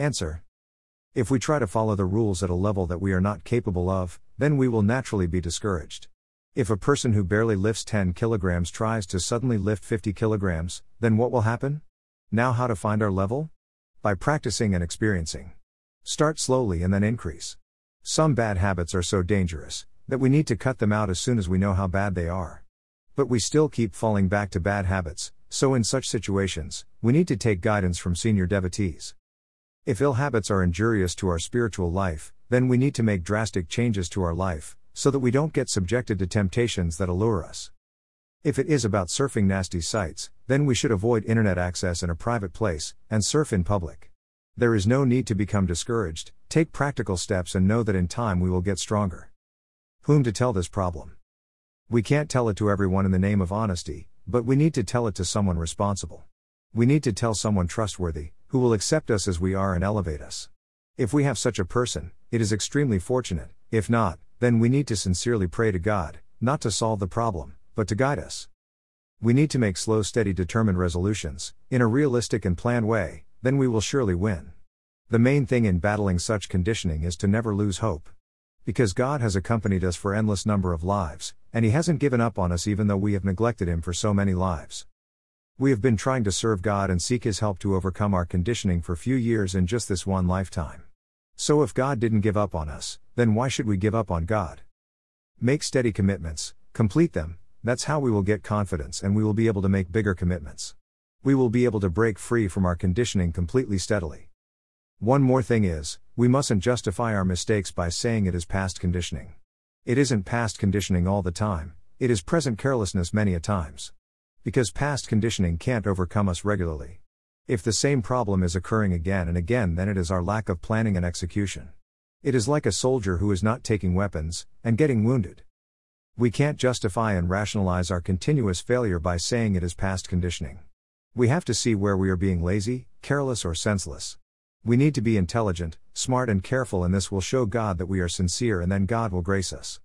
Answer. If we try to follow the rules at a level that we are not capable of, then we will naturally be discouraged. If a person who barely lifts 10 kilograms tries to suddenly lift 50 kilograms, then what will happen? Now, how to find our level? By practicing and experiencing. Start slowly and then increase. Some bad habits are so dangerous that we need to cut them out as soon as we know how bad they are. But we still keep falling back to bad habits, so in such situations, we need to take guidance from senior devotees. If ill habits are injurious to our spiritual life, then we need to make drastic changes to our life, so that we don't get subjected to temptations that allure us. If it is about surfing nasty sites, then we should avoid internet access in a private place and surf in public. There is no need to become discouraged, take practical steps and know that in time we will get stronger. Whom to tell this problem? We can't tell it to everyone in the name of honesty, but we need to tell it to someone responsible. We need to tell someone trustworthy, who will accept us as we are and elevate us. If we have such a person, it is extremely fortunate, if not, then we need to sincerely pray to God, not to solve the problem, but to guide us. We need to make slow, steady, determined resolutions, in a realistic and planned way, then we will surely win. The main thing in battling such conditioning is to never lose hope. Because God has accompanied us for endless number of lives, and He hasn't given up on us even though we have neglected Him for so many lives. We have been trying to serve God and seek His help to overcome our conditioning for few years in just this one lifetime. So if God didn't give up on us, then why should we give up on God? Make steady commitments, complete them, that's how we will get confidence and we will be able to make bigger commitments. We will be able to break free from our conditioning completely steadily. One more thing is, we mustn't justify our mistakes by saying it is past conditioning. It isn't past conditioning all the time, it is present carelessness many a times. Because past conditioning can't overcome us regularly. If the same problem is occurring again and again, then it is our lack of planning and execution. It is like a soldier who is not taking weapons, and getting wounded. We can't justify and rationalize our continuous failure by saying it is past conditioning. We have to see where we are being lazy, careless, or senseless. We need to be intelligent, smart, and careful, and this will show God that we are sincere, and then God will grace us.